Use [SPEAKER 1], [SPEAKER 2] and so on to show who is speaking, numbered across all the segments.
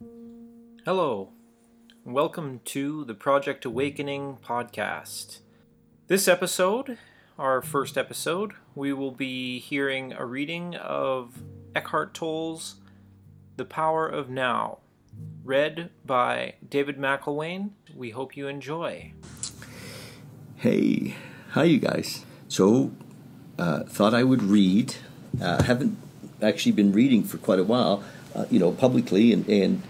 [SPEAKER 1] Hello, welcome to the Project Awakening podcast. This episode, our first episode, we will be hearing a reading of Eckhart Tolle's The Power of Now, read by David MacElwain. We hope you enjoy.
[SPEAKER 2] Hey, hi you guys. So, uh, thought I would read. Uh, haven't actually been reading for quite a while, uh, you know, publicly, and, and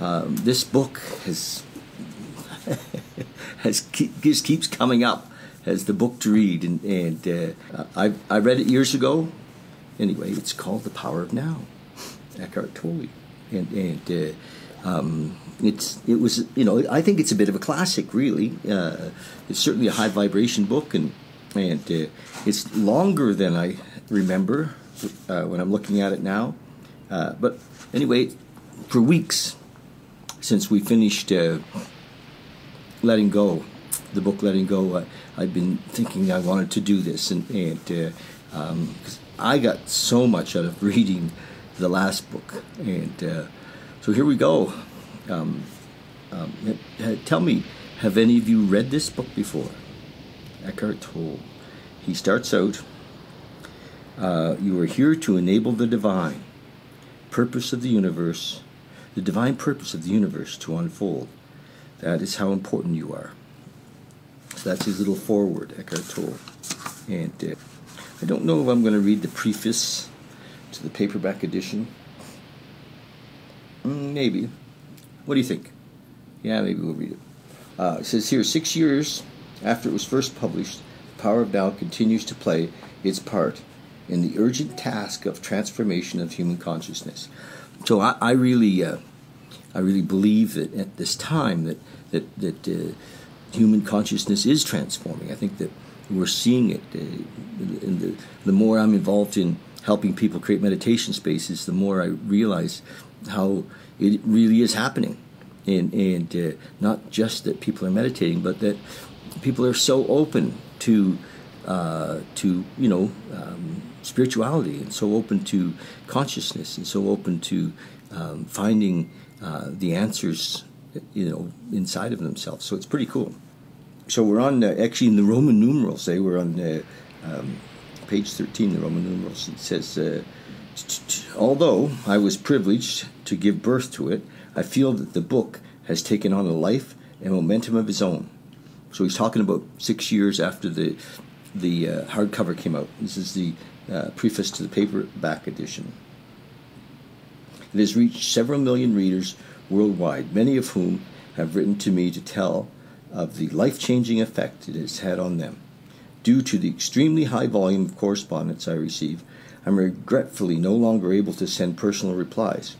[SPEAKER 2] um, this book has has just keeps coming up as the book to read, and, and uh, I I read it years ago. Anyway, it's called The Power of Now, Eckhart Tolle, and and. Uh, um, it's it was you know I think it's a bit of a classic really. Uh, it's certainly a high vibration book and and uh, it's longer than I remember uh, when I'm looking at it now. Uh, but anyway, for weeks since we finished uh, letting go, the book letting go, uh, I've been thinking I wanted to do this and and um, I got so much out of reading the last book and so here we go. Um, um, tell me, have any of you read this book before? Eckhart Tolle. He starts out uh, You are here to enable the divine purpose of the universe, the divine purpose of the universe to unfold. That is how important you are. So that's his little foreword, Eckhart Tolle. And uh, I don't know if I'm going to read the preface to the paperback edition. Mm, maybe. What do you think? Yeah, maybe we'll read it. Uh, it says here six years after it was first published, The Power of Now continues to play its part in the urgent task of transformation of human consciousness. So I, I really, uh, I really believe that at this time that that that uh, human consciousness is transforming. I think that we're seeing it. Uh, the, the more I'm involved in helping people create meditation spaces, the more I realize how it really is happening. And, and uh, not just that people are meditating, but that people are so open to, uh, to you know, um, spirituality and so open to consciousness and so open to um, finding uh, the answers, you know, inside of themselves. So it's pretty cool. So we're on, uh, actually in the Roman numerals, they were on uh, um, page 13, the Roman numerals. It says, uh, Although I was privileged to give birth to it, I feel that the book has taken on a life and momentum of its own. So he's talking about six years after the the uh, hardcover came out. This is the uh, preface to the paperback edition. It has reached several million readers worldwide, many of whom have written to me to tell of the life changing effect it has had on them. Due to the extremely high volume of correspondence I receive, I'm regretfully no longer able to send personal replies,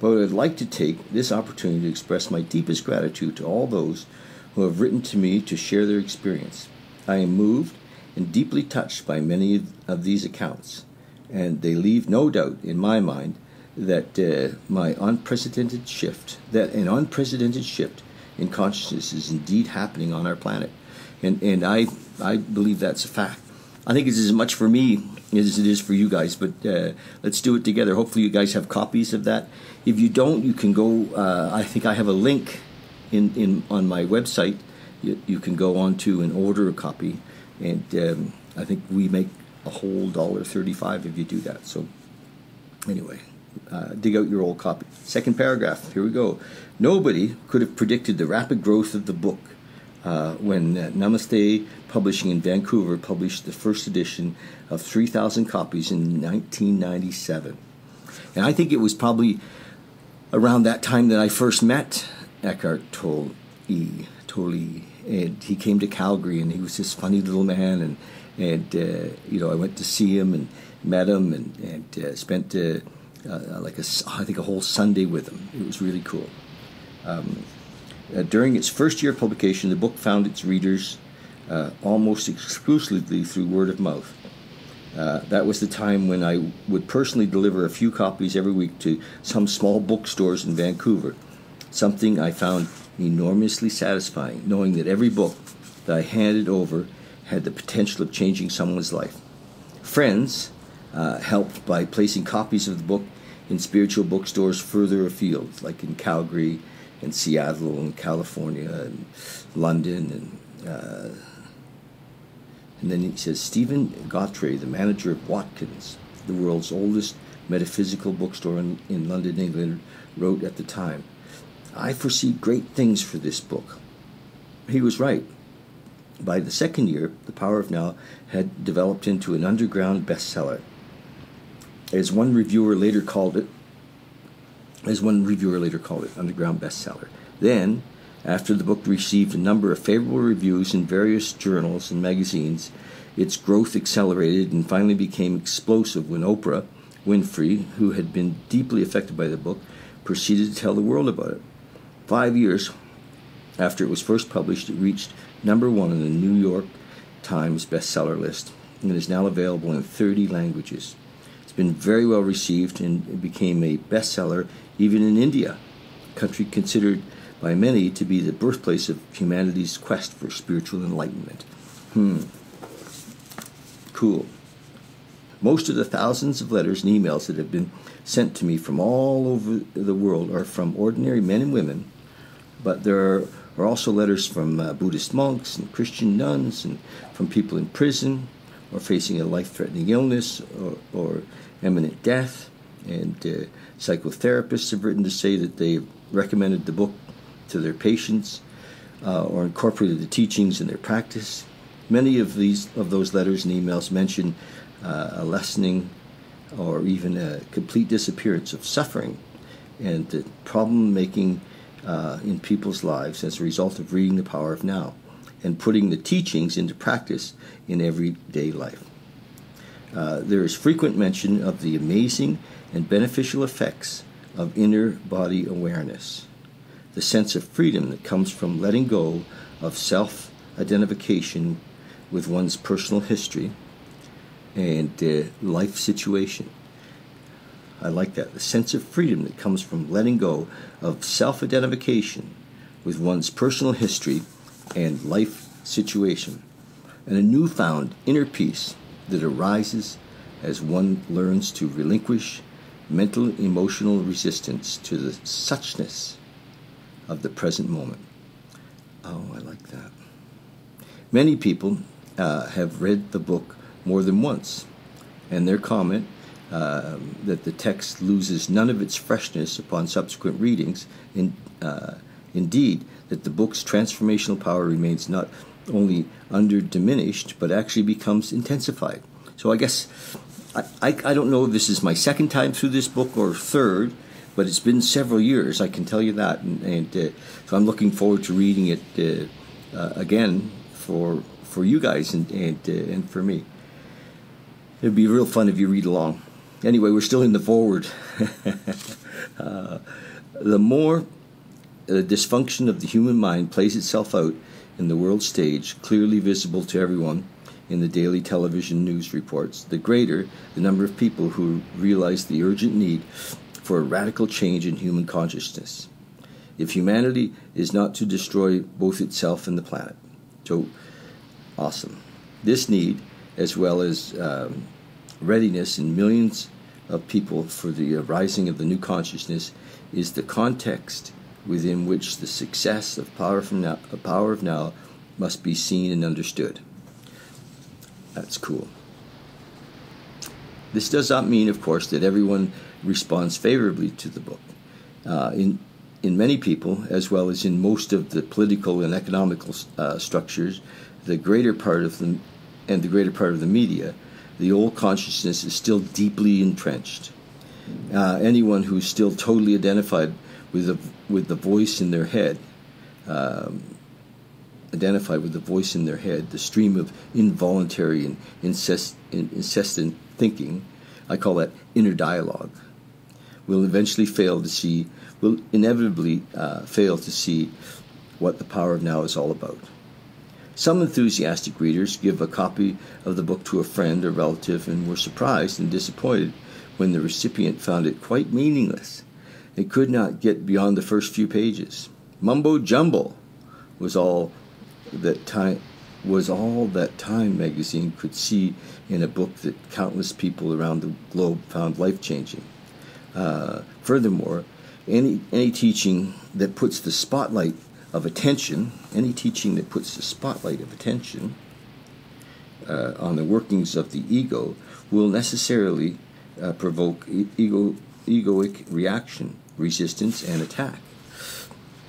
[SPEAKER 2] but I'd like to take this opportunity to express my deepest gratitude to all those who have written to me to share their experience. I am moved and deeply touched by many of these accounts, and they leave no doubt in my mind that uh, my unprecedented shift, that an unprecedented shift in consciousness is indeed happening on our planet. And, and I, I believe that's a fact. I think it's as much for me as it is for you guys. But uh, let's do it together. Hopefully, you guys have copies of that. If you don't, you can go. Uh, I think I have a link in, in on my website. You, you can go on to and order a copy, and um, I think we make a whole dollar thirty-five if you do that. So, anyway, uh, dig out your old copy. Second paragraph. Here we go. Nobody could have predicted the rapid growth of the book uh, when uh, Namaste Publishing in Vancouver published the first edition of 3,000 copies in 1997. And I think it was probably around that time that I first met Eckhart Tolle. Tolle. And he came to Calgary, and he was this funny little man. And, and uh, you know, I went to see him and met him and, and uh, spent uh, uh, like a, I think a whole Sunday with him. It was really cool. Um, uh, during its first year of publication, the book found its readers uh, almost exclusively through word of mouth. That was the time when I would personally deliver a few copies every week to some small bookstores in Vancouver. Something I found enormously satisfying, knowing that every book that I handed over had the potential of changing someone's life. Friends uh, helped by placing copies of the book in spiritual bookstores further afield, like in Calgary and Seattle and California and London and uh, and then he says Stephen Gautre, the manager of Watkins, the world's oldest metaphysical bookstore in, in London, England, wrote at the time, I foresee great things for this book. He was right. By the second year, The Power of Now had developed into an underground bestseller. As one reviewer later called it, as one reviewer later called it, underground bestseller. Then, after the book received a number of favorable reviews in various journals and magazines, its growth accelerated and finally became explosive when Oprah Winfrey, who had been deeply affected by the book, proceeded to tell the world about it. Five years after it was first published, it reached number one on the New York Times bestseller list and is now available in 30 languages. It's been very well received and it became a bestseller even in India, a country considered by many to be the birthplace of humanity's quest for spiritual enlightenment. Hmm. Cool. Most of the thousands of letters and emails that have been sent to me from all over the world are from ordinary men and women, but there are, also letters from uh, Buddhist monks and Christian nuns and from people in prison or facing a life threatening illness or, or, imminent death. And uh, psychotherapists have written to say that they've recommended the book to their patients uh, or incorporated the teachings in their practice. Many of these of those letters and emails mention uh, a lessening or even a complete disappearance of suffering and the problem making uh, in people's lives as a result of reading the power of now and putting the teachings into practice in everyday life. Uh, there is frequent mention of the amazing and beneficial effects of inner body awareness, the sense of freedom that comes from letting go of self identification with one's personal history and uh, life situation. I like that. The sense of freedom that comes from letting go of self identification with one's personal history and life situation, and a newfound inner peace that arises as one learns to relinquish mental emotional resistance to the suchness of the present moment. Oh, I like that. Many people uh, have read the book more than once, and their comment uh, that the text loses none of its freshness upon subsequent readings, in, uh, indeed, that the book's transformational power remains not only under diminished, but actually becomes intensified. So I guess I, I, I, don't know if this is my second time through this book or third, but it's been several years, I can tell you that. And, and uh, so I'm looking forward to reading it uh, uh, again for, for you guys and, and, uh, and for me. It'd be real fun if you read along. Anyway, we're still in the forward. uh, the more the dysfunction of the human mind plays itself out in the world stage, clearly visible to everyone in the daily television news reports, the greater the number of people who realize the urgent need for a radical change in human consciousness. If humanity is not to destroy both itself and the planet. So, awesome. This need as well as um, readiness in millions of people for the rising of the new consciousness, is the context within which the success of power from now, power of now must be seen and understood. That's cool. This does not mean, of course, that everyone responds favorably to the book. Uh, in in many people, as well as in most of the political and economical uh, structures, the greater part of them and the greater part of the media, the old consciousness is still deeply entrenched. Uh, anyone who's still totally identified with the, with the voice in their head, um, identified with the voice in their head, the stream of involuntary and incessant thinking, I call that inner dialogue, will eventually fail to see, will inevitably uh, fail to see what the power of now is all about. Some enthusiastic readers give a copy of the book to a friend or relative and were surprised and disappointed when the recipient found it quite meaningless. It could not get beyond the first few pages. Mumbo jumbo was all that time was all that Time magazine could see in a book that countless people around the globe found life changing. Uh, furthermore, any, any teaching that puts the spotlight of attention, any teaching that puts the spotlight of attention uh, on the workings of the ego will necessarily uh, provoke ego, egoic reaction, resistance, and attack.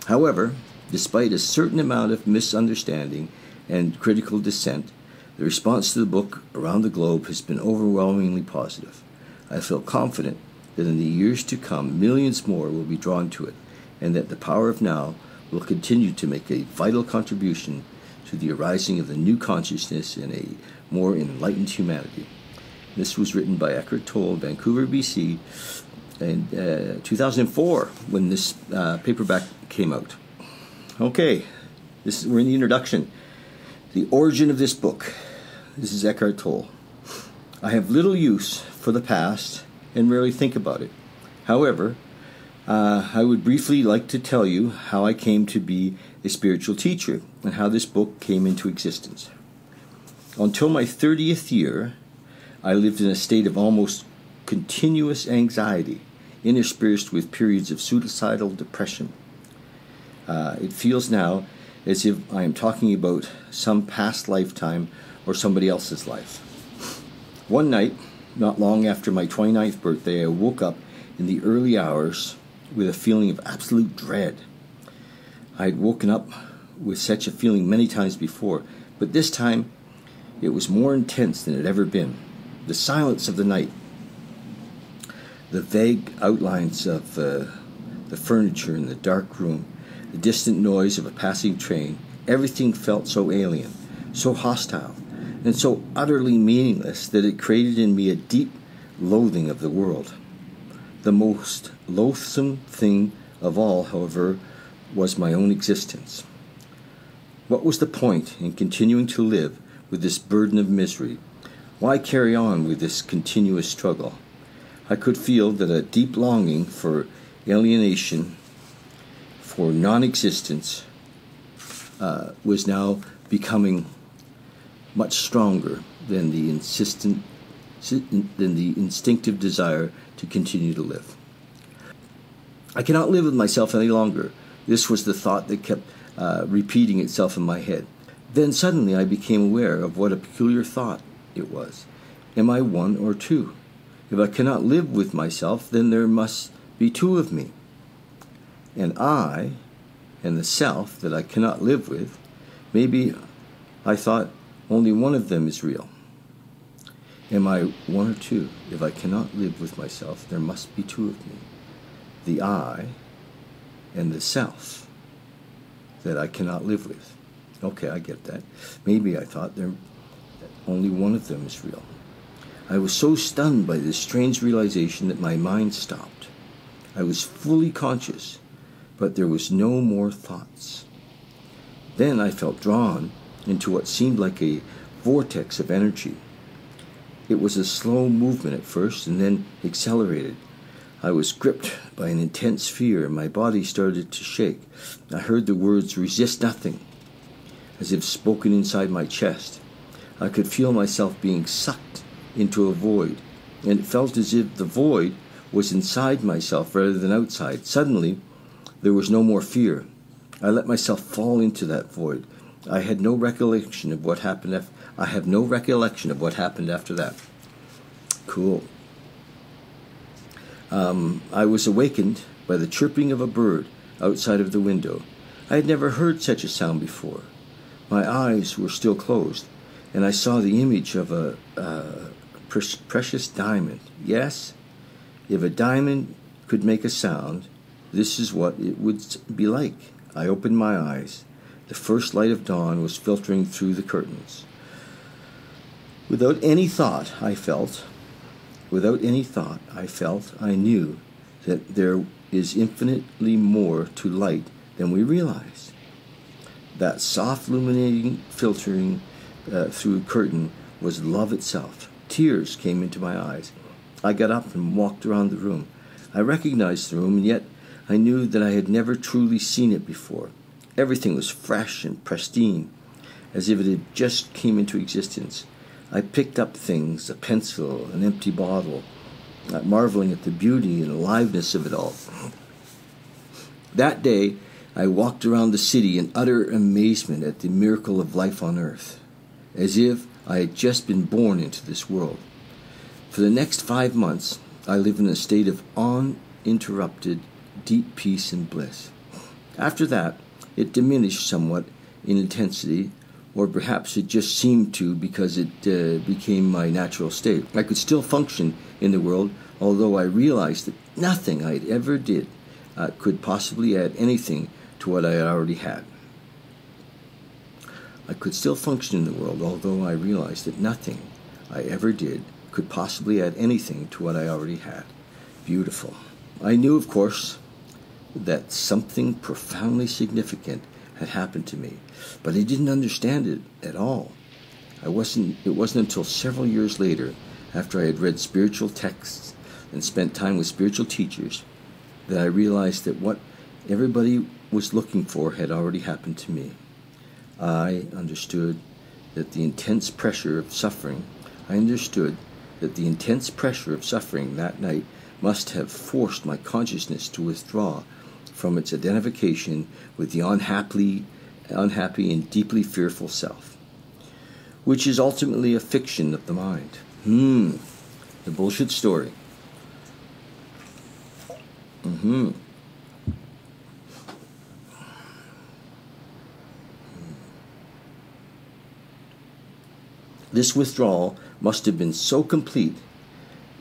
[SPEAKER 2] However, despite a certain amount of misunderstanding and critical dissent, the response to the book around the globe has been overwhelmingly positive. I feel confident that in the years to come, millions more will be drawn to it, and that the power of now will continue to make a vital contribution to the arising of the new consciousness in a more enlightened humanity. This was written by Eckhart Tolle, Vancouver, BC, in uh, 2004 when this uh, paperback came out. Okay, this is, we're in the introduction. The origin of this book. This is Eckhart Tolle. I have little use for the past and rarely think about it. However, uh, I would briefly like to tell you how I came to be a spiritual teacher and how this book came into existence. Until my 30th year, I lived in a state of almost continuous anxiety, interspersed with periods of suicidal depression. Uh, it feels now as if I am talking about some past lifetime or somebody else's life. One night, not long after my 29th birthday, I woke up in the early hours with a feeling of absolute dread. I had woken up with such a feeling many times before, but this time it was more intense than it had ever been. The silence of the night, the vague outlines of uh, the furniture in the dark room, the distant noise of a passing train, everything felt so alien, so hostile, and so utterly meaningless that it created in me a deep loathing of the world. The most loathsome thing of all, however, was my own existence. What was the point in continuing to live with this burden of misery? Why carry on with this continuous struggle? I could feel that a deep longing for alienation, for non existence, uh, was now becoming much stronger than the insistent than the instinctive desire to continue to live. I cannot live with myself any longer. This was the thought that kept uh, repeating itself in my head. Then suddenly I became aware of what a peculiar thought it was. Am I one or two? If I cannot live with myself, then there must be two of me. And I, and the self that I cannot live with, maybe I thought only one of them is real. Am I one or two? If I cannot live with myself, there must be two of me the I and the self that I cannot live with. Okay, I get that. Maybe I thought there only one of them is real. I was so stunned by this strange realization that my mind stopped. I was fully conscious, but there was no more thoughts. Then I felt drawn into what seemed like a vortex of energy. It was a slow movement at first and then accelerated. I was gripped by an intense fear and my body started to shake. I heard the words resist nothing, as if spoken inside my chest. I could feel myself being sucked into a void, and it felt as if the void was inside myself rather than outside. Suddenly, there was no more fear. I let myself fall into that void. I had no recollection of what happened after I have no recollection of what happened after that. Cool. Um, I was awakened by the chirping of a bird outside of the window. I had never heard such a sound before. My eyes were still closed, and I saw the image of a uh, pre- precious diamond. Yes, if a diamond could make a sound, this is what it would be like. I opened my eyes. The first light of dawn was filtering through the curtains. Without any thought, I felt, without any thought, I felt, I knew that there is infinitely more to light than we realize. That soft, illuminating, filtering uh, through curtain was love itself. Tears came into my eyes. I got up and walked around the room. I recognized the room, and yet I knew that I had never truly seen it before. Everything was fresh and pristine, as if it had just came into existence. I picked up things a pencil, an empty bottle, marveling at the beauty and aliveness of it all. That day, I walked around the city in utter amazement at the miracle of life on earth, as if I had just been born into this world. For the next five months, I lived in a state of uninterrupted, deep peace and bliss. After that, it diminished somewhat in intensity, or perhaps it just seemed to because it uh, became my natural state. I could still function in the world, although I realized that nothing I ever did uh, could possibly add anything to what I already had. I could still function in the world, although I realized that nothing I ever did could possibly add anything to what I already had. Beautiful. I knew, of course, that something profoundly significant had happened to me, but I didn't understand it at all. I wasn't it wasn't until several years later, after I had read spiritual texts and spent time with spiritual teachers, that I realized that what everybody was looking for had already happened to me. I understood that the intense pressure of suffering, I understood that the intense pressure of suffering that night must have forced my consciousness to withdraw from its identification with the unhappy, unhappy and deeply fearful self, which is ultimately a fiction of the mind. Hmm, the bullshit story. Mm-hmm. This withdrawal must have been so complete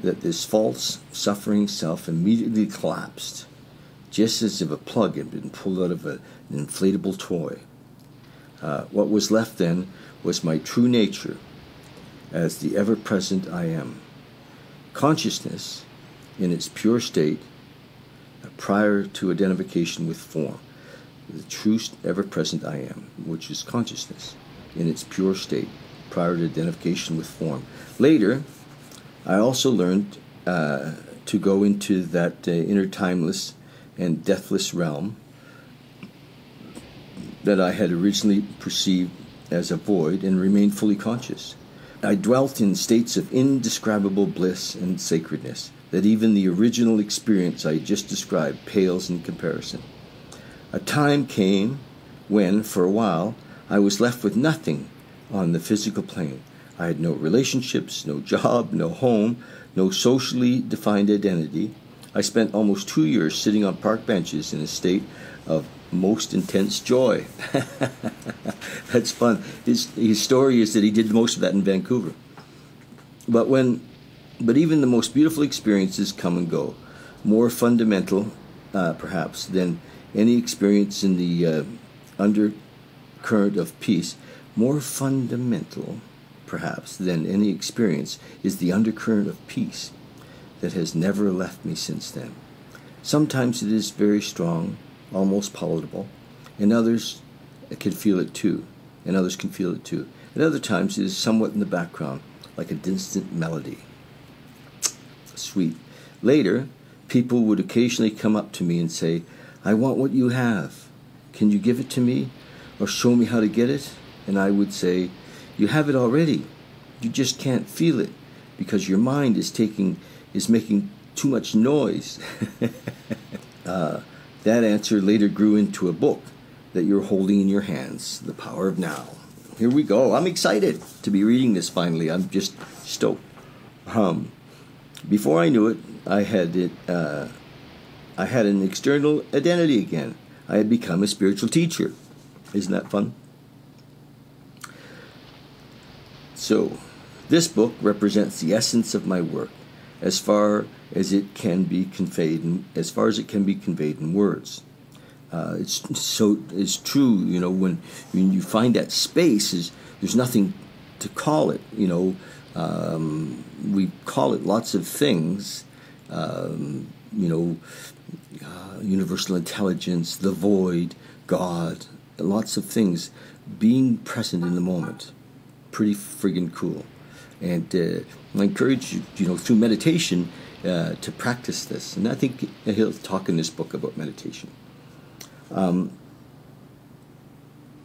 [SPEAKER 2] that this false, suffering self immediately collapsed, just as if a plug had been pulled out of an inflatable toy. Uh, what was left then was my true nature as the ever present I am. Consciousness in its pure state uh, prior to identification with form. The true ever present I am, which is consciousness in its pure state prior to identification with form. Later, I also learned uh, to go into that uh, inner timeless and deathless realm that I had originally perceived as a void and remained fully conscious. I dwelt in states of indescribable bliss and sacredness that even the original experience I just described pales in comparison. A time came when, for a while, I was left with nothing on the physical plane. I had no relationships, no job, no home, no socially defined identity. I spent almost two years sitting on park benches in a state of most intense joy. That's fun. His, his story is that he did most of that in Vancouver. But when, but even the most beautiful experiences come and go, more fundamental, uh, perhaps, than any experience in the uh, undercurrent of peace more fundamental, perhaps, than any experience is the undercurrent of peace that has never left me since then. Sometimes it is very strong, almost palatable, and others can feel it too, and others can feel it too. At other times it is somewhat in the background, like a distant melody. Sweet. Later, people would occasionally come up to me and say, I want what you have. Can you give it to me? Or show me how to get it? And I would say, You have it already. You just can't feel it because your mind is taking is making too much noise. uh, that answer later grew into a book that you're holding in your hands, The Power of Now. Here we go. I'm excited to be reading this finally. I'm just stoked. Um, before I knew it, I had it. Uh, I had an external identity again. I had become a spiritual teacher. Isn't that fun? So, this book represents the essence of my work as far as it can be conveyed in, as far as it can be conveyed in words. Uh, it's so it's true, you know, when when you find that space is there's nothing to call it, you know. Um, we call it lots of things, um, you know, uh, universal intelligence, the void, God, lots of things. Being present in the moment pretty friggin' cool. And uh, I encourage you, you know, through meditation uh, to practice this. And I think he'll talk in this book about meditation. Um,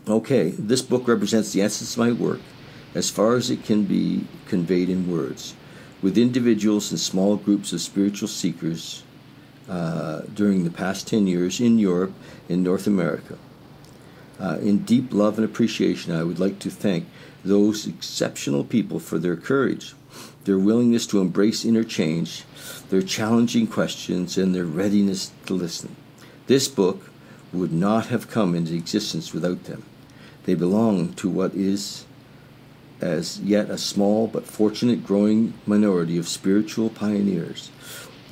[SPEAKER 2] okay, this book represents the essence of my work as far as it can be conveyed in words. with individuals and small groups of spiritual seekers uh, during the past 10 years in Europe and North America. Uh, in deep love and appreciation, I would like to thank those exceptional people for their courage, their willingness to embrace interchange, their challenging questions, and their readiness to listen. This book would not have come into existence without them. They belong to what is as yet a small but fortunate growing minority of spiritual pioneers,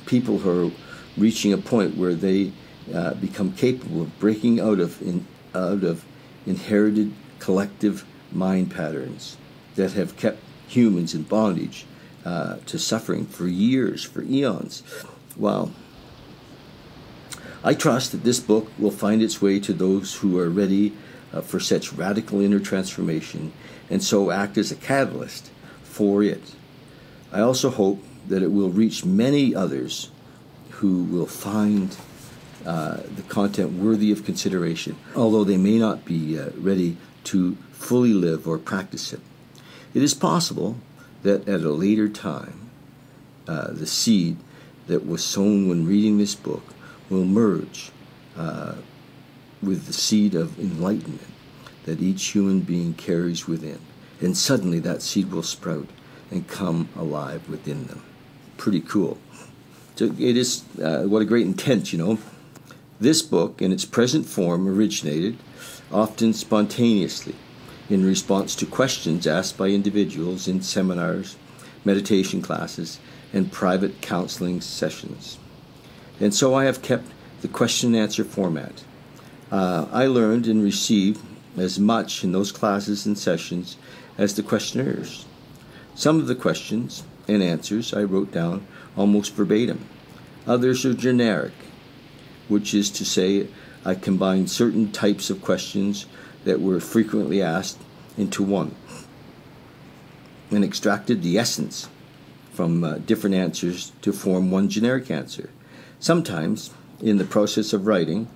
[SPEAKER 2] people who are reaching a point where they uh, become capable of breaking out of in, out of inherited collective mind patterns that have kept humans in bondage uh, to suffering for years, for eons. Well, I trust that this book will find its way to those who are ready uh, for such radical inner transformation and so act as a catalyst for it. I also hope that it will reach many others who will find uh, the content worthy of consideration, although they may not be uh, ready to fully live or practice it. It is possible that at a later time, uh, the seed that was sown when reading this book will merge uh, with the seed of enlightenment that each human being carries within. And suddenly that seed will sprout and come alive within them. Pretty cool. So it is, uh, what a great intent, you know. This book, in its present form, originated, often spontaneously, in response to questions asked by individuals in seminars, meditation classes, and private counseling sessions. And so I have kept the question and answer format. Uh, I learned and received as much in those classes and sessions as the questionnaires. Some of the questions and answers I wrote down almost verbatim. Others are generic, which is to say, I combined certain types of questions that were frequently asked into one and extracted the essence from uh, different answers to form one generic answer. Sometimes, in the process of writing,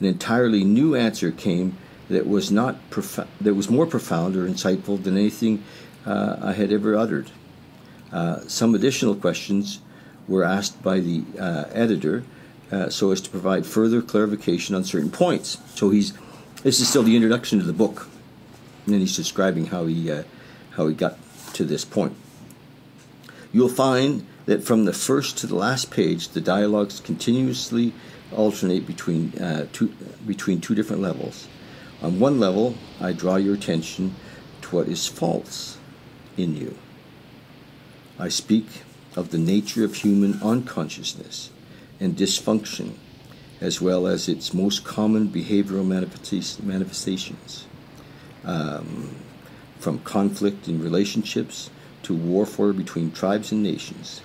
[SPEAKER 2] an entirely new answer came that was not prof- that was more profound or insightful than anything uh, I had ever uttered. Uh, some additional questions were asked by the uh, editor uh, so as to provide further clarification on certain points. So he's this is still the introduction to the book, and he's describing how he uh, how he got to this point. You'll find that from the first to the last page, the dialogues continuously alternate between uh, two between two different levels. On one level, I draw your attention to what is false in you. I speak of the nature of human unconsciousness and dysfunction, as well as its most common behavioral manifestations, um, from conflict in relationships to warfare between tribes and nations.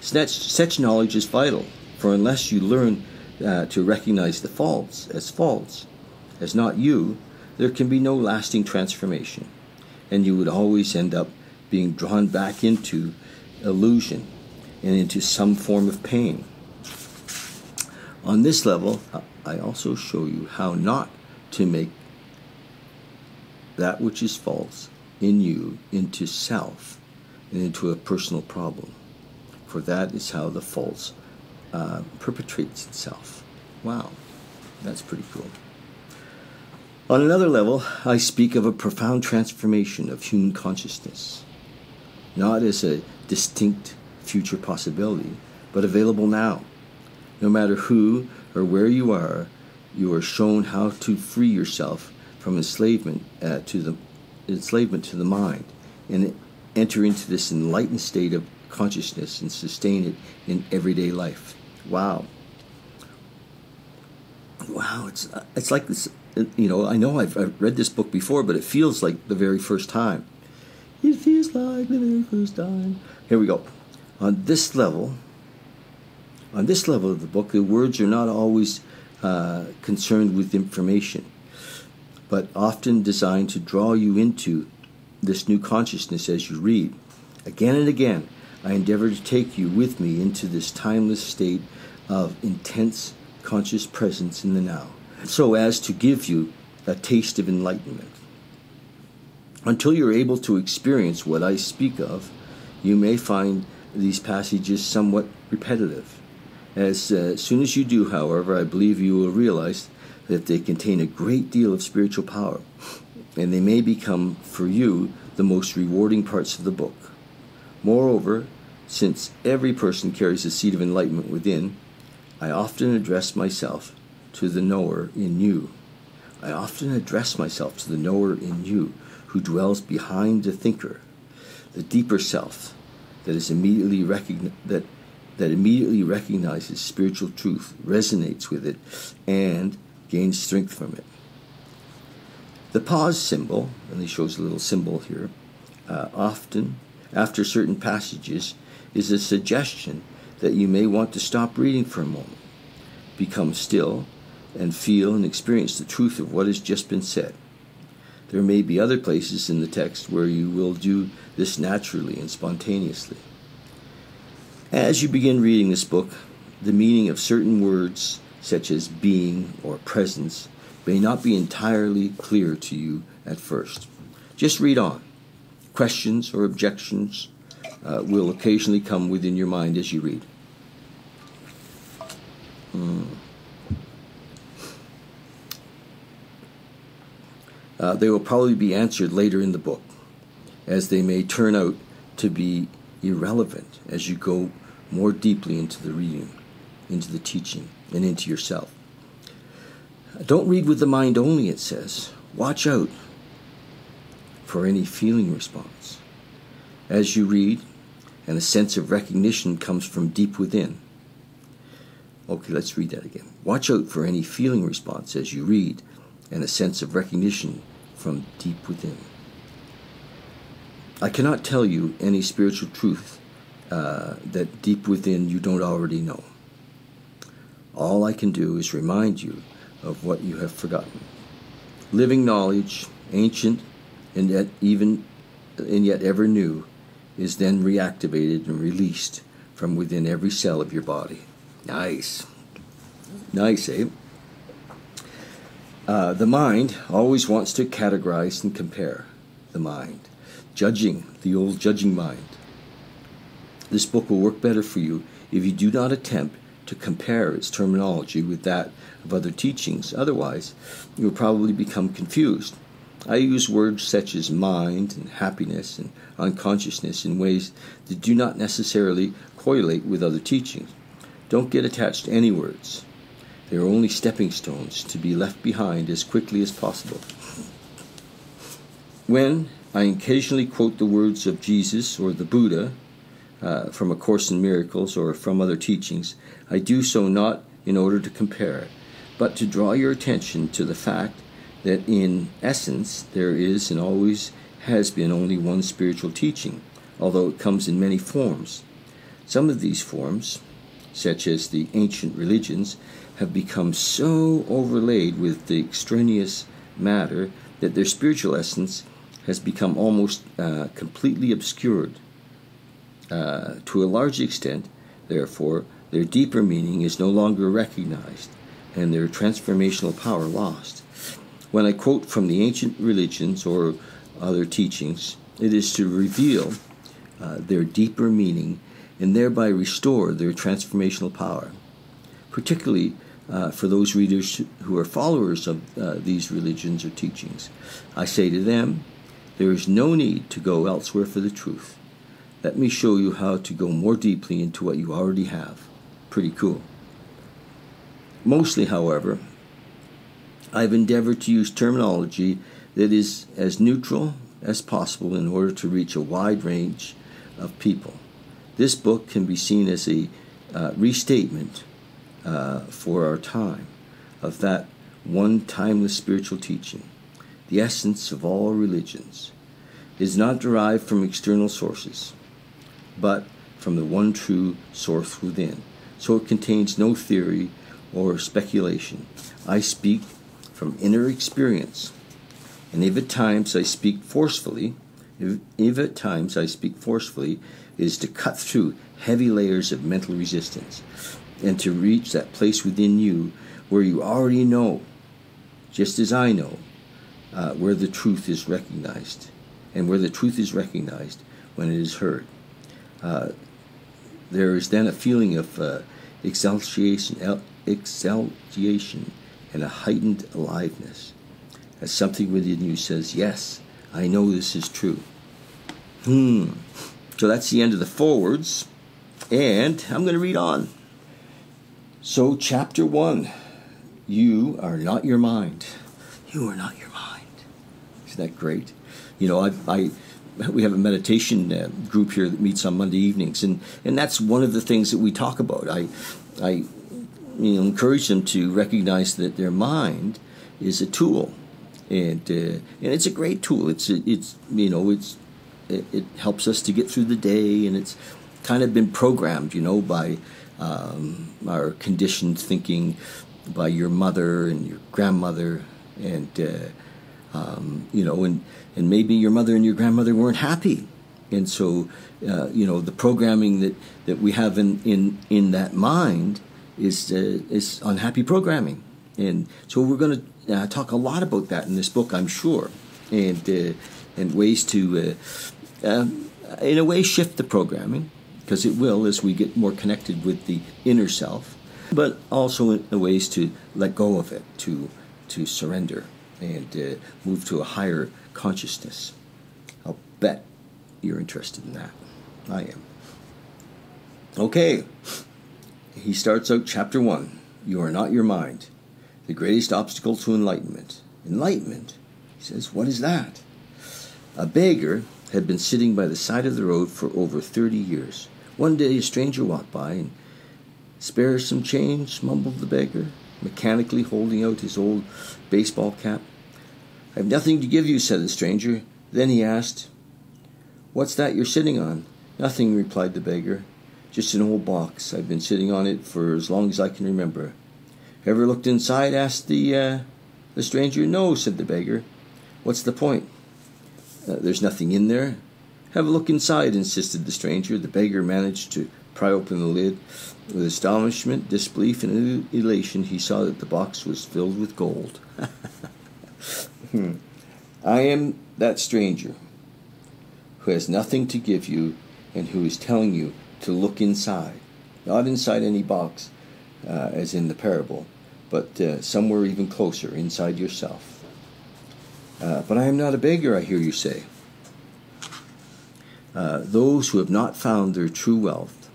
[SPEAKER 2] Such, such knowledge is vital, for unless you learn uh, to recognize the faults as faults, as not you, there can be no lasting transformation, and you would always end up being drawn back into illusion and into some form of pain. On this level, I also show you how not to make that which is false in you into self and into a personal problem. For that is how the false uh, perpetrates itself. Wow, that's pretty cool. On another level, I speak of a profound transformation of human consciousness, not as a distinct future possibility, but available now. No matter who or where you are, you are shown how to free yourself from enslavement uh, to the enslavement to the mind and enter into this enlightened state of consciousness and sustain it in everyday life. Wow. Wow, it's it's like this you know, I know I've, I've read this book before, but it feels like the very first time. It feels like the very first time. Here we go. On this level, on this level of the book, the words are not always uh, concerned with information, but often designed to draw you into this new consciousness as you read. Again and again, I endeavor to take you with me into this timeless state of intense conscious presence in the now so as to give you a taste of enlightenment. Until you're able to experience what I speak of, you may find these passages somewhat repetitive. As uh, soon as you do, however, I believe you will realize that they contain a great deal of spiritual power, and they may become for you the most rewarding parts of the book. Moreover, since every person carries a seed of enlightenment within, I often address myself to the knower in you. I often address myself to the knower in you who dwells behind the thinker, the deeper self that is immediately recogni- that that immediately recognizes spiritual truth, resonates with it, and gains strength from it. The pause symbol, and he shows a little symbol here, uh, often after certain passages is a suggestion that you may want to stop reading for a moment, become still, and feel and experience the truth of what has just been said. There may be other places in the text where you will do this naturally and spontaneously. As you begin reading this book, the meaning of certain words, such as being or presence, may not be entirely clear to you at first. Just read on. Questions or objections uh, will occasionally come within your mind as you read. Hmm. Uh, they will probably be answered later in the book, as they may turn out to be irrelevant as you go more deeply into the reading, into the teaching, and into yourself. Don't read with the mind only, it says. Watch out for any feeling response. As you read, and a sense of recognition comes from deep within. Okay, let's read that again. Watch out for any feeling response as you read, and a sense of recognition from deep within. I cannot tell you any spiritual truth uh, that deep within you don't already know. All I can do is remind you of what you have forgotten. Living knowledge, ancient and yet even and yet ever new, is then reactivated and released from within every cell of your body. Nice. Nice, eh? Uh, the mind always wants to categorize and compare the mind, judging the old judging mind. This book will work better for you if you do not attempt to compare its terminology with that of other teachings. Otherwise, you will probably become confused I use words such as mind and happiness and unconsciousness in ways that do not necessarily correlate with other teachings. Don't get attached to any words. They are only stepping stones to be left behind as quickly as possible. When I occasionally quote the words of Jesus or the Buddha uh, from A Course in Miracles or from other teachings, I do so not in order to compare, but to draw your attention to the fact that in essence there is and always has been only one spiritual teaching, although it comes in many forms. Some of these forms, such as the ancient religions, have become so overlaid with the extraneous matter that their spiritual essence has become almost uh, completely obscured. Uh, to a large extent, therefore, their deeper meaning is no longer recognized and their transformational power lost. When I quote from the ancient religions or other teachings, it is to reveal uh, their deeper meaning and thereby restore their transformational power. Particularly uh, for those readers who are followers of uh, these religions or teachings, I say to them, there is no need to go elsewhere for the truth. Let me show you how to go more deeply into what you already have. Pretty cool. Mostly, however, I've endeavored to use terminology that is as neutral as possible in order to reach a wide range of people. This book can be seen as a uh, restatement uh, for our time of that one timeless spiritual teaching, the essence of all religions. Is not derived from external sources, but from the one true source within. So it contains no theory or speculation. I speak from inner experience. And if at times I speak forcefully, if, if at times I speak forcefully, it is to cut through heavy layers of mental resistance and to reach that place within you where you already know, just as I know, uh, where the truth is recognized and where the truth is recognized when it is heard. Uh, There is then a feeling of uh, exaltation, exaltation and a heightened aliveness as something within you says, Yes, I know this is true. Hmm. So that's the end of the forwards. And I'm going to read on. So, chapter one You are not your mind. You are not your mind. Isn't that great? You know, I, I we have a meditation uh, group here that meets on Monday evenings, and, and that's one of the things that we talk about. I, I you know, encourage them to recognize that their mind is a tool, and uh, and it's a great tool. It's it's you know it's it, it, helps us to get through the day, and it's kind of been programmed, you know, by um, our conditioned thinking, by your mother and your grandmother, and uh, um, you know, and and maybe your mother and your grandmother weren't happy, and so uh, you know the programming that that we have in in in that mind is uh, is unhappy programming, and so we're going to uh, talk a lot about that in this book, I'm sure, and uh, and ways to, uh, um, in a way, shift the programming because it will as we get more connected with the inner self, but also in ways to let go of it, to to surrender and uh, move to a higher consciousness. I'll bet you're interested in that. I am. Okay. He starts out chapter 1 You are not your mind, the greatest obstacle to enlightenment. Enlightenment? He says, What is that? A beggar had been sitting by the side of the road for over 30 years. One day a stranger walked by and, Spare some change, mumbled the beggar, mechanically holding out his old baseball cap. I have nothing to give you, said the stranger. Then he asked, What's that you're sitting on? Nothing, replied the beggar. Just an old box. I've been sitting on it for as long as I can remember. Ever looked inside? asked the uh, the stranger. No, said the beggar. What's the point? Uh, there's nothing in there. Have a look inside, insisted the stranger. The beggar managed to pry open the lid. With astonishment, disbelief, and elation, he saw that the box was filled with gold. hmm. I am that stranger who has nothing to give you and who is telling you to look inside, not inside any box, uh, as in the parable, but uh, somewhere even closer, inside yourself. Uh, but I am not a beggar, I hear you say. Uh, those who have not found their true wealth,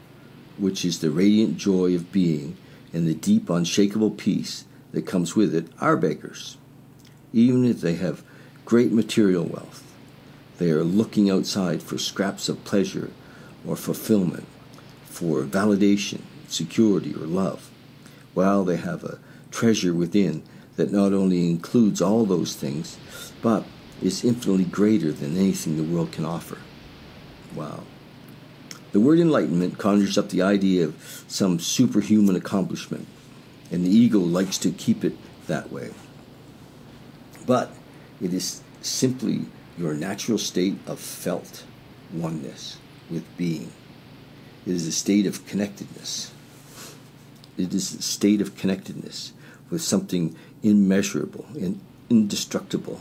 [SPEAKER 2] which is the radiant joy of being and the deep, unshakable peace that comes with it, are beggars. Even if they have great material wealth, they are looking outside for scraps of pleasure or fulfillment for validation, security, or love, while they have a treasure within that not only includes all those things, but is infinitely greater than anything the world can offer. Wow. The word enlightenment conjures up the idea of some superhuman accomplishment, and the ego likes to keep it that way. But it is simply your natural state of felt oneness with being. It is a state of connectedness. It is a state of connectedness with something immeasurable and indestructible,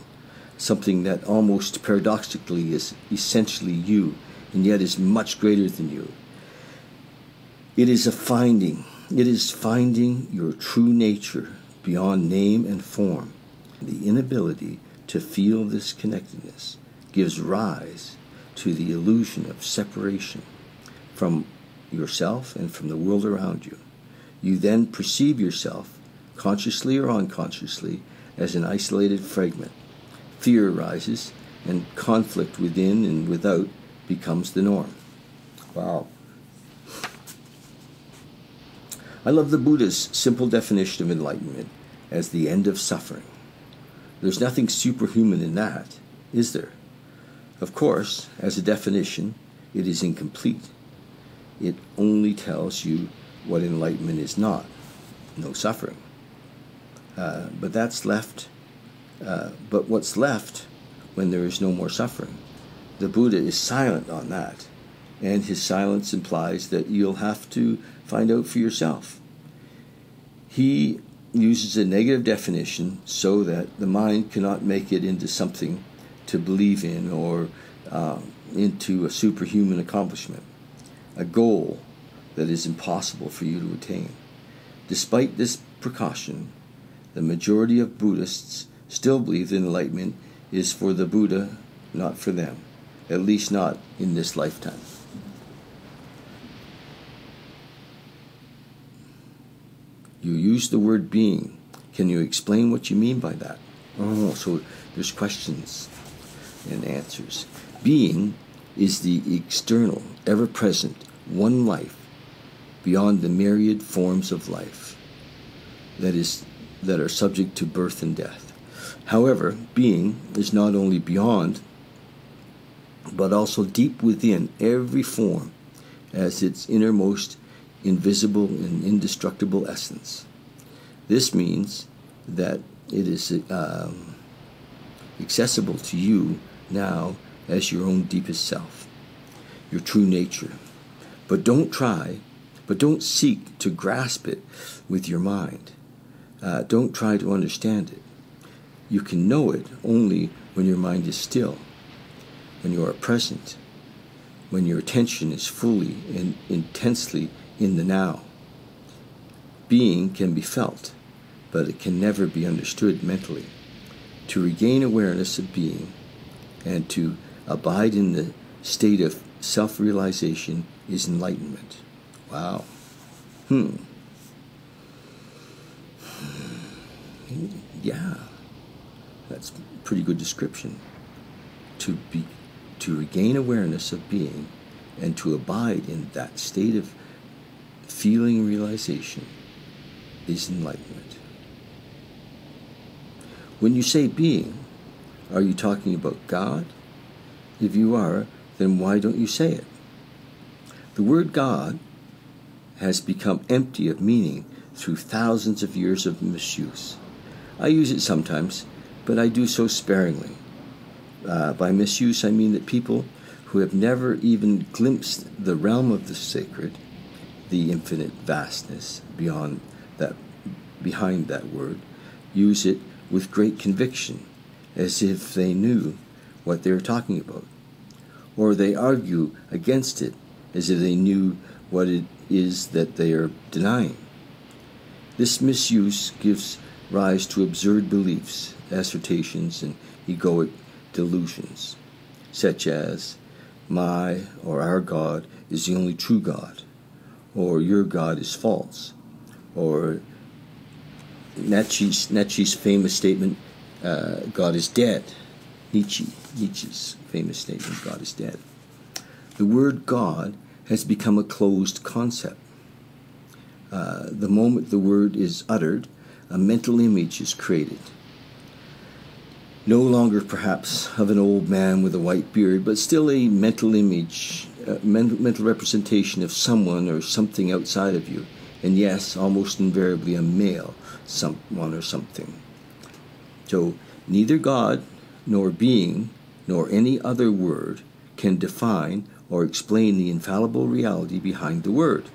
[SPEAKER 2] something that almost paradoxically is essentially you and yet is much greater than you. It is a finding. It is finding your true nature beyond name and form. The inability to feel this connectedness gives rise to the illusion of separation from yourself and from the world around you. You then perceive yourself, consciously or unconsciously, as an isolated fragment. Fear arises, and conflict within and without becomes the norm. Wow. I love the Buddha's simple definition of enlightenment as the end of suffering. There's nothing superhuman in that, is there? Of course, as a definition, it is incomplete. It only tells you what enlightenment is not no suffering. Uh, but that's left, uh, but what's left when there is no more suffering? The Buddha is silent on that, and his silence implies that you'll have to find out for yourself. He uses a negative definition so that the mind cannot make it into something to believe in or uh, into a superhuman accomplishment, a goal that is impossible for you to attain. Despite this precaution, the majority of Buddhists still believe that enlightenment is for the Buddha, not for them, at least not in this lifetime. You use the word being. Can you explain what you mean by that? Oh, so there's questions and answers. Being is the external, ever present, one life beyond the myriad forms of life that is that are subject to birth and death. However, being is not only beyond but also deep within every form as its innermost invisible and indestructible essence. This means that it is um, accessible to you now as your own deepest self, your true nature. But don't try, but don't seek to grasp it with your mind. Uh, don't try to understand it. You can know it only when your mind is still, when you are present, when your attention is fully and intensely in the now. Being can be felt, but it can never be understood mentally. To regain awareness of being and to abide in the state of self realization is enlightenment. Wow. Hmm. Yeah. That's pretty good description. To be to regain awareness of being and to abide in that state of feeling realization is enlightenment. When you say being, are you talking about God? If you are, then why don't you say it? The word God has become empty of meaning through thousands of years of misuse. I use it sometimes, but I do so sparingly. Uh, by misuse, I mean that people who have never even glimpsed the realm of the sacred, the infinite vastness beyond that, behind that word, use it with great conviction, as if they knew what they were talking about. Or they argue against it as if they knew what it is that they are denying. This misuse gives rise to absurd beliefs, assertions, and egoic delusions, such as, My or our God is the only true God, or your God is false, or Nietzsche's, Nietzsche's famous statement, uh, God is dead. Nietzsche, Nietzsche's famous statement, God is dead. The word God has become a closed concept. Uh, the moment the word is uttered, a mental image is created. No longer, perhaps, of an old man with a white beard, but still a mental image, a mental representation of someone or something outside of you. And yes, almost invariably a male, someone or something. So, neither God, nor being, nor any other word can define or explain the infallible reality behind the word.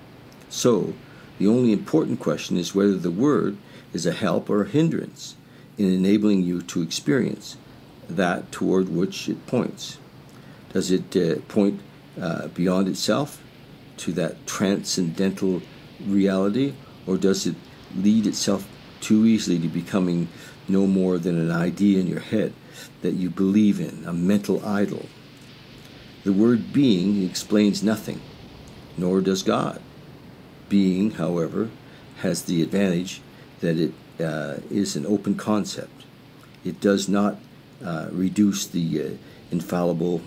[SPEAKER 2] So, the only important question is whether the word is a help or a hindrance in enabling you to experience that toward which it points. Does it uh, point uh, beyond itself to that transcendental reality, or does it lead itself too easily to becoming no more than an idea in your head that you believe in, a mental idol? The word being explains nothing, nor does God. Being, however, has the advantage that it uh, is an open concept. It does not uh, reduce the uh, infallible,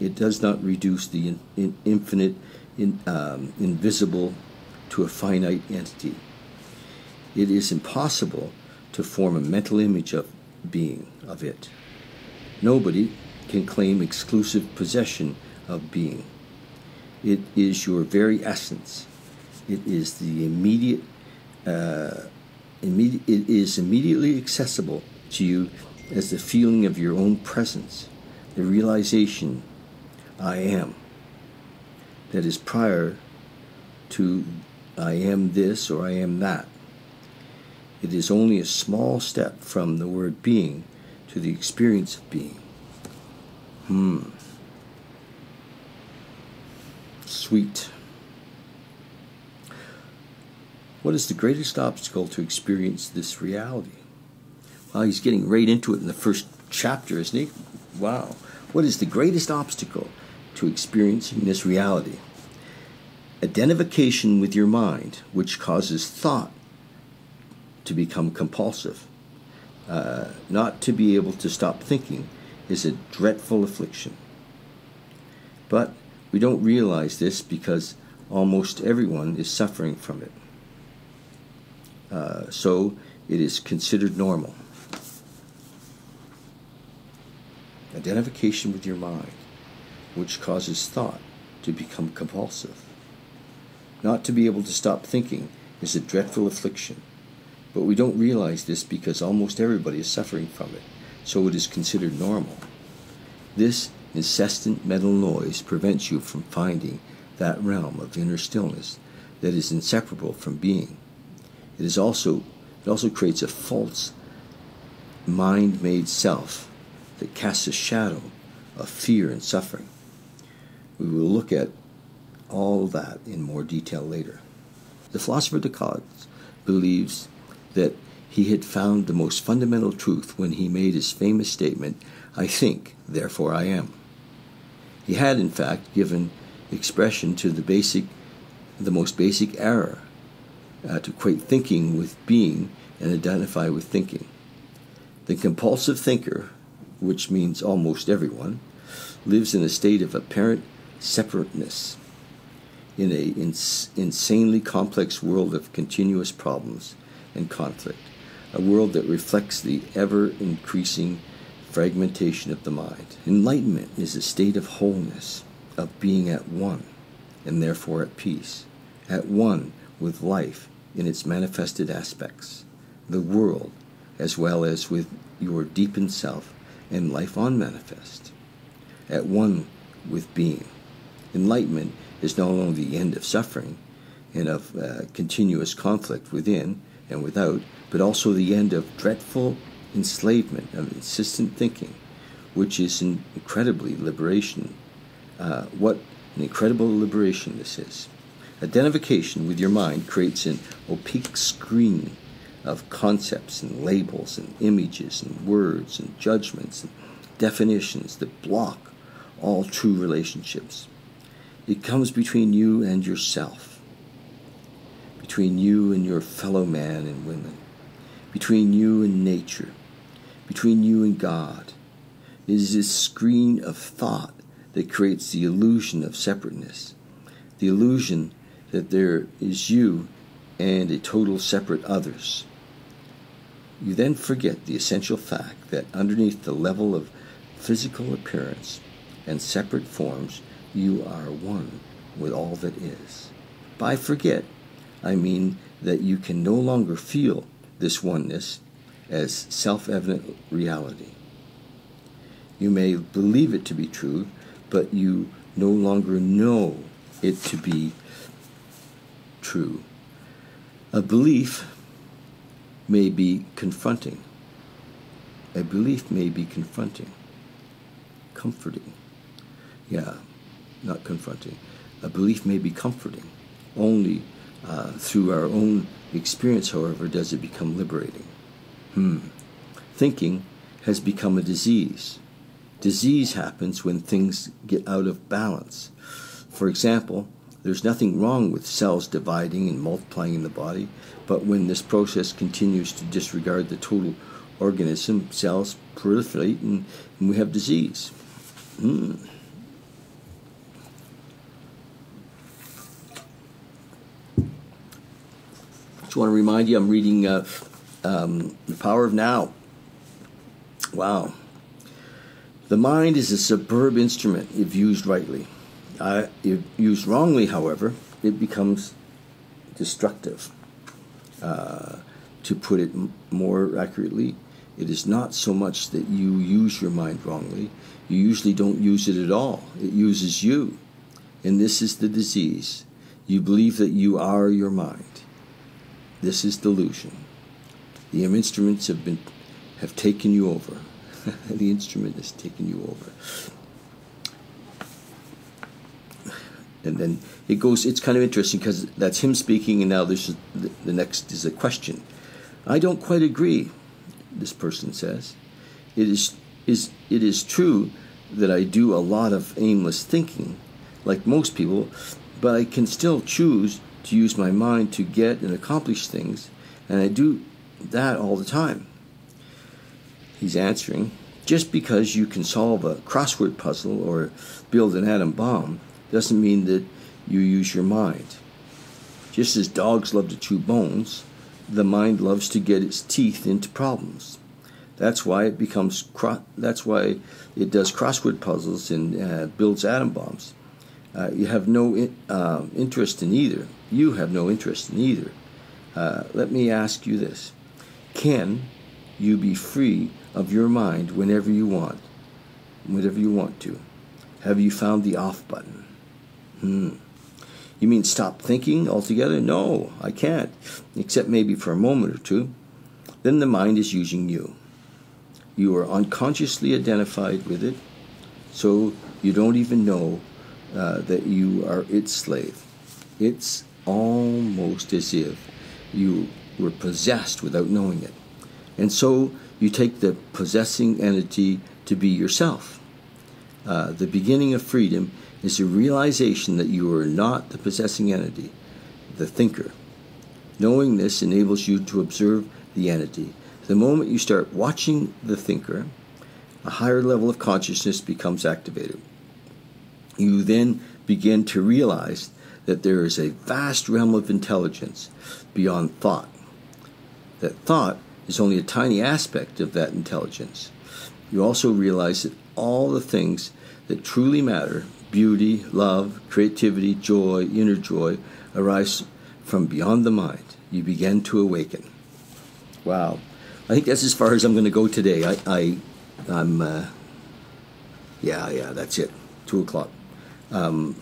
[SPEAKER 2] it does not reduce the in, in infinite, in, um, invisible to a finite entity. It is impossible to form a mental image of being, of it. Nobody can claim exclusive possession of being. It is your very essence. It is the immediate uh, immedi- it is immediately accessible to you as the feeling of your own presence, the realization, I am, that is prior to I am this or I am that. It is only a small step from the word being to the experience of being. Hmm. Sweet. What is the greatest obstacle to experience this reality? Well, he's getting right into it in the first chapter, isn't he? Wow. What is the greatest obstacle to experiencing this reality? Identification with your mind, which causes thought to become compulsive. Uh, not to be able to stop thinking is a dreadful affliction. But we don't realize this because almost everyone is suffering from it. Uh, so it is considered normal. Identification with your mind, which causes thought to become compulsive. Not to be able to stop thinking is a dreadful affliction. But we don't realize this because almost everybody is suffering from it, so it is considered normal. This incessant mental noise prevents you from finding that realm of inner stillness that is inseparable from being. It is also it also creates a false mind-made self that casts a shadow of fear and suffering. We will look at all that in more detail later. The philosopher Descartes believes that he had found the most fundamental truth when he made his famous statement, I think, therefore I am. He had, in fact, given expression to the basic, the most basic error, uh, to equate thinking with being and identify with thinking. The compulsive thinker, which means almost everyone, lives in a state of apparent separateness in a ins- insanely complex world of continuous problems and conflict, a world that reflects the ever increasing fragmentation of the mind. Enlightenment is a state of wholeness, of being at one, and therefore at peace, at one with life in its manifested aspects, the world, as well as with your deepened self and life on manifest, at one with being. Enlightenment is not only the end of suffering and of uh, continuous conflict within and without, but also the end of dreadful enslavement of insistent thinking, which is an incredibly liberation. Uh, what an incredible liberation this is. Identification with your mind creates an opaque screen of concepts and labels and images and words and judgments and definitions that block all true relationships. It comes between you and yourself, between you and your fellow man and women, between you and nature, between you and God. It is this screen of thought that creates the illusion of separateness, the illusion that there is you and a total separate others. You then forget the essential fact that underneath the level of physical appearance and separate forms, you are one with all that is. By forget, I mean that you can no longer feel this oneness as self evident reality. You may believe it to be true, but you no longer know it to be true. A belief may be confronting. A belief may be confronting, comforting. Yeah, not confronting. A belief may be comforting. Only uh, through our own experience, however, does it become liberating. Hmm. Thinking has become a disease. Disease happens when things get out of balance. For example, there's nothing wrong with cells dividing and multiplying in the body, but when this process continues to disregard the total organism, cells proliferate and, and we have disease. Hmm. Just want to remind you, I'm reading uh, um, The Power of Now. Wow. The mind is a superb instrument if used rightly. If used wrongly, however, it becomes destructive. Uh, to put it m- more accurately, it is not so much that you use your mind wrongly, you usually don't use it at all. It uses you. And this is the disease. You believe that you are your mind. This is delusion. The instruments have been have taken you over. the instrument has taken you over. And then it goes, it's kind of interesting because that's him speaking, and now this is, the, the next is a question. I don't quite agree, this person says. It is, is, it is true that I do a lot of aimless thinking, like most people, but I can still choose to use my mind to get and accomplish things, and I do that all the time. He's answering just because you can solve a crossword puzzle or build an atom bomb doesn't mean that you use your mind. Just as dogs love to chew bones, the mind loves to get its teeth into problems. That's why it becomes. Cro- that's why it does crossword puzzles and uh, builds atom bombs. Uh, you have no in, uh, interest in either. You have no interest in either. Uh, let me ask you this: Can you be free of your mind whenever you want, whenever you want to? Have you found the off button? Hmm. You mean stop thinking altogether? No, I can't, except maybe for a moment or two. Then the mind is using you. You are unconsciously identified with it, so you don't even know uh, that you are its slave. It's almost as if you were possessed without knowing it. And so you take the possessing entity to be yourself. Uh, the beginning of freedom is the realization that you are not the possessing entity, the thinker. Knowing this enables you to observe the entity. The moment you start watching the thinker, a higher level of consciousness becomes activated. You then begin to realize that there is a vast realm of intelligence beyond thought. That thought is only a tiny aspect of that intelligence. You also realize that all the things that truly matter beauty, love, creativity, joy, inner joy arise from beyond the mind. You begin to awaken. Wow. I think that's as far as I'm going to go today. I, I I'm, uh, yeah, yeah, that's it. Two o'clock. Um,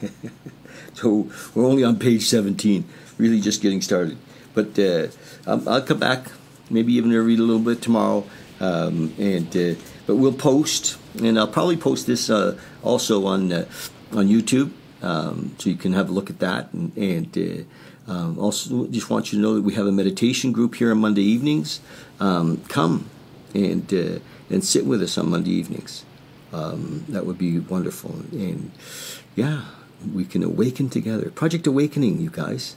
[SPEAKER 2] so we're only on page 17, really just getting started. But uh, I'll come back, maybe even read a little bit tomorrow, um, and uh, but we'll post, and I'll probably post this uh, also on uh, on YouTube, um, so you can have a look at that. And, and uh, um, also, just want you to know that we have a meditation group here on Monday evenings. Um, come and uh, and sit with us on Monday evenings. Um, that would be wonderful. And yeah, we can awaken together. Project Awakening, you guys.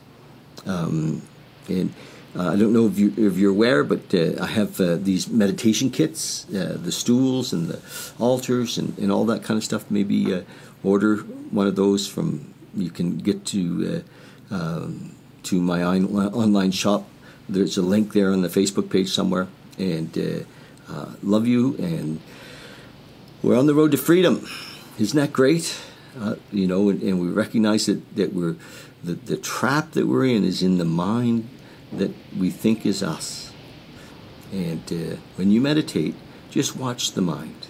[SPEAKER 2] Um, and uh, I don't know if, you, you're aware, but uh, I have uh, these meditation kits, uh, the stools and the altars and, and all that kind of stuff. Maybe uh, order one of those from. You can get to uh, um, to my on- online shop. There's a link there on the Facebook page somewhere. And love you, and we're on the road to freedom. Isn't that great? you know, and, and, we recognize that, that we're the, the trap that we're in is in the mind that we think is us. And uh, when you meditate, just watch the mind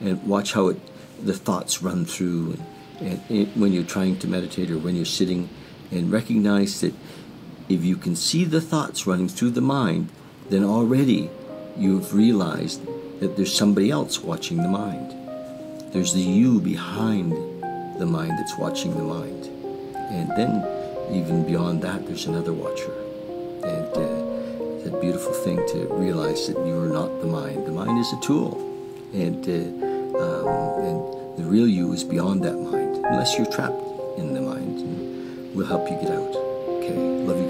[SPEAKER 2] and watch how it, the thoughts run through. And, and it, when you're trying to meditate or when you're sitting, and recognize that if you can see the thoughts running through the mind, then already you've realized that there's somebody else watching the mind. There's the you behind the mind that's watching the mind. And then, even beyond that, there's another watcher. And uh, it's a beautiful thing to realize that you are not the mind. The mind is a tool, and uh, um, and the real you is beyond that mind. Unless you're trapped in the mind, and we'll help you get out. Okay, love you.